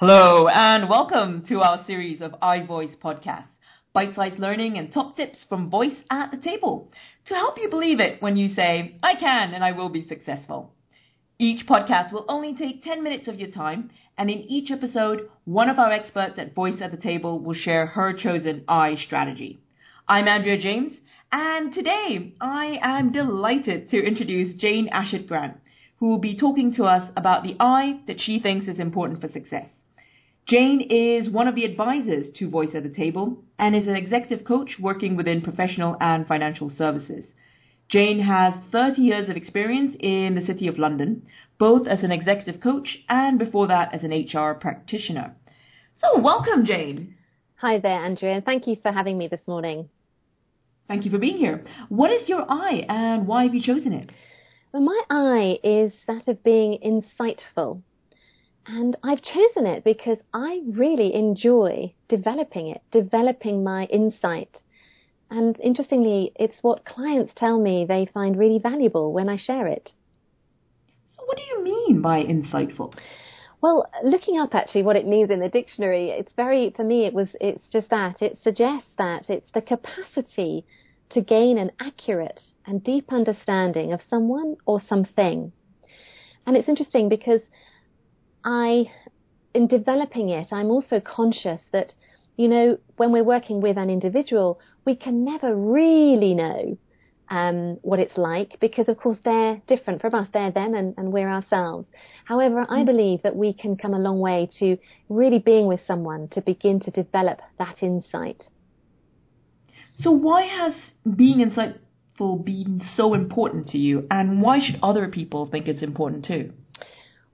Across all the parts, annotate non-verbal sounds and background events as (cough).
Hello, and welcome to our series of iVoice podcasts, bite-sized learning and top tips from voice at the table to help you believe it when you say, I can and I will be successful. Each podcast will only take 10 minutes of your time, and in each episode, one of our experts at Voice at the Table will share her chosen I strategy. I'm Andrea James, and today I am delighted to introduce Jane Adshead Grant, who will be talking to us about the I that she thinks is important for success. Jane is one of the advisors to Voice at the Table and is an executive coach working within professional and financial services. Jane has 30 years of experience in the City of London, both as an executive coach and before that as an HR practitioner. So, welcome, Jane. Hi there, Andrea. Thank you for having me this morning. Thank you for being here. What is your I and why have you chosen it? Well, my I is that of being insightful. And I've chosen it because I really enjoy developing it, developing my insight. And interestingly, it's what clients tell me they find really valuable when I share it. So, what do you mean by insightful? Well, looking up actually what it means in the dictionary, it's very, for me, it was, it's just that. It suggests that it's the capacity to gain an accurate and deep understanding of someone or something. And it's interesting because I, in developing it, I'm also conscious that, you know, when we're working with an individual, we can never really know um, what it's like because, of course, they're different from us. They're them and, and we're ourselves. However, I mm. believe that we can come a long way to really being with someone to begin to develop that insight. So, why has being insightful been so important to you, and why should other people think it's important too?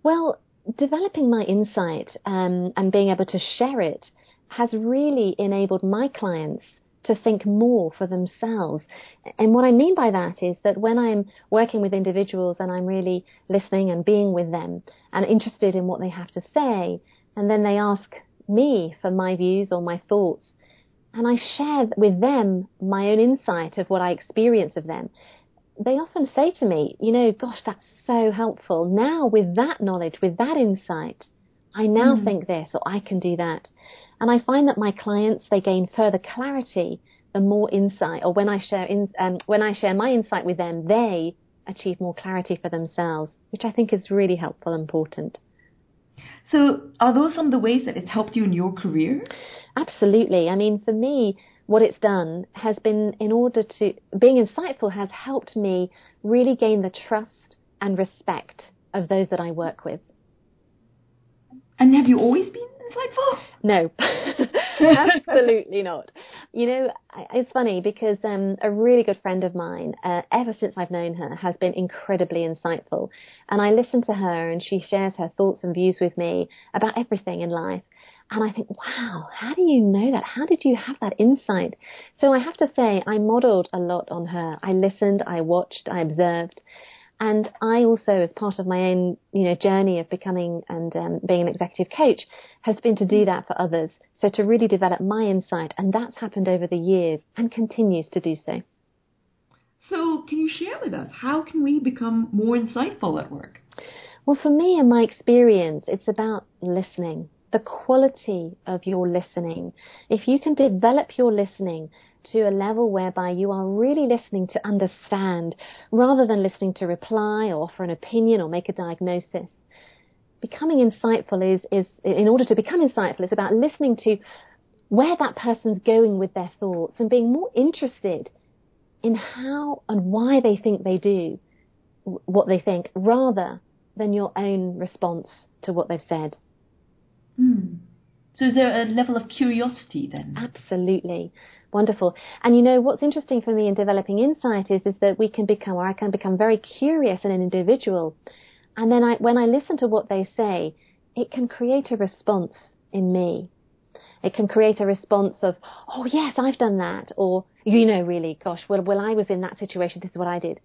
Well, developing my insight um, and being able to share it has really enabled my clients to think more for themselves. And what I mean by that is that when I'm working with individuals and I'm really listening and being with them and interested in what they have to say, and then they ask me for my views or my thoughts, and I share with them my own insight of what I experience of them, they often say to me, you know, gosh, that's so helpful. Now, with that knowledge, with that insight, I now mm. think this or I can do that. And I find that my clients, they gain further clarity the more insight, or when I share in, um, when I share my insight with them, they achieve more clarity for themselves, which I think is really helpful and important. So, are those some of the ways that it's helped you in your career? Absolutely. I mean, for me, what it's done has been in order to being insightful has helped me really gain the trust and respect of those that I work with. And have you always been insightful? No, (laughs) absolutely not. You know, it's funny because um, a really good friend of mine, uh, ever since I've known her, has been incredibly insightful. And I listen to her and she shares her thoughts and views with me about everything in life. And I think, wow, how do you know that? How did you have that insight? So I have to say, I modeled a lot on her. I listened, I watched, I observed. And I also, as part of my own, you know, journey of becoming and um, being an executive coach, has been to do that for others. So to really develop my insight, and that's happened over the years and continues to do so. So, can you share with us how can we become more insightful at work? Well, for me, in my experience, it's about listening the quality of your listening. If you can develop your listening to a level whereby you are really listening to understand rather than listening to reply or offer an opinion or make a diagnosis, becoming insightful is, is in order to become insightful, it's about listening to where that person's going with their thoughts and being more interested in how and why they think they do what they think rather than your own response to what they've said. Mm. So is there a level of curiosity then? Absolutely. Wonderful. And you know, what's interesting for me in developing insight is, is that we can become, or I can become very curious in an individual. And then I, when I listen to what they say, it can create a response in me. It can create a response of, oh yes, I've done that. Or, you know, really, gosh, well, well, I was in that situation. This is what I did.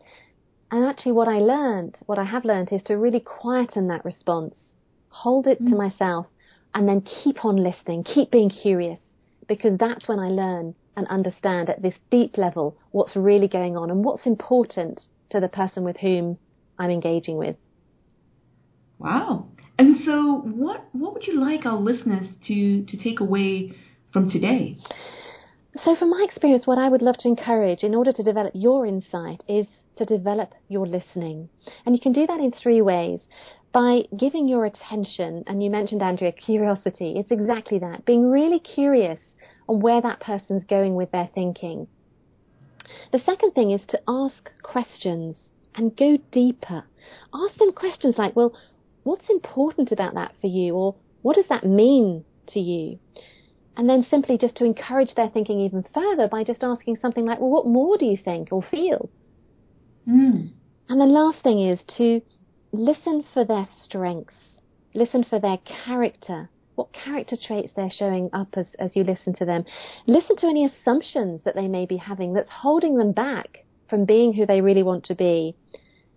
And actually what I learned, what I have learned is to really quieten that response, hold it mm. to myself and then keep on listening, keep being curious, because that's when I learn and understand at this deep level what's really going on and what's important to the person with whom I'm engaging with. Wow. And so what what would you like our listeners to to take away from today? So, from my experience, what I would love to encourage in order to develop your insight is to develop your listening. And you can do that in three ways. By giving your attention, and you mentioned, Andrea, curiosity. It's exactly that. Being really curious on where that person's going with their thinking. The second thing is to ask questions and go deeper. Ask them questions like, well, what's important about that for you? Or what does that mean to you? And then simply just to encourage their thinking even further by just asking something like, well, what more do you think or feel? Mm. And the last thing is to listen for their strengths, listen for their character, what character traits they're showing up as, as you listen to them. Listen to any assumptions that they may be having that's holding them back from being who they really want to be.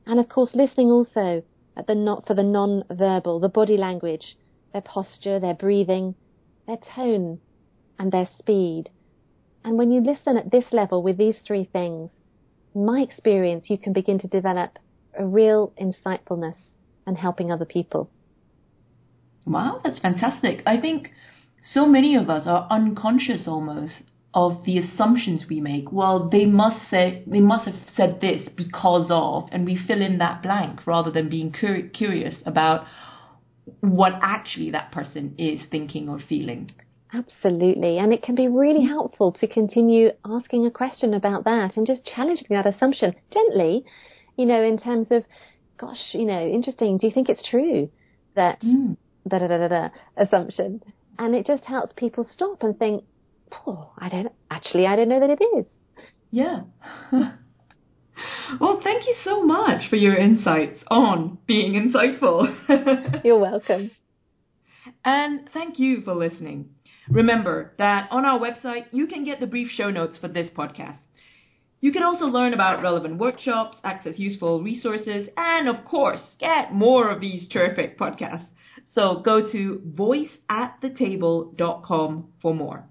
And of course, listening also at the not for the non-verbal, the body language, their posture, their breathing, their tone, and their speed. And when you listen at this level with these three things, my experience, you can begin to develop a real insightfulness and helping other people. Wow, that's fantastic. I think so many of us are unconscious almost of the assumptions we make. Well, they must say they must have said this because of, and we fill in that blank rather than being cur- curious about what actually that person is thinking or feeling. Absolutely. And it can be really mm-hmm. helpful to continue asking a question about that and just challenging that assumption gently, you know, in terms of, gosh, you know, interesting. Do you think it's true that Mm. da da da da da assumption? And it just helps people stop and think, oh, I don't, actually, I don't know that it is. Yeah. (laughs) well, thank you so much for your insights on being insightful. (laughs) You're welcome. And thank you for listening. Remember that on our website, you can get the brief show notes for this podcast. You can also learn about relevant workshops, access useful resources, and of course, get more of these terrific podcasts. So go to voiceatthetable.com for more.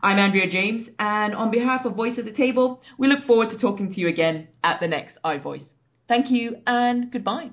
I'm Andrea James, and on behalf of Voice at the Table, we look forward to talking to you again at the next iVoice. Thank you and goodbye.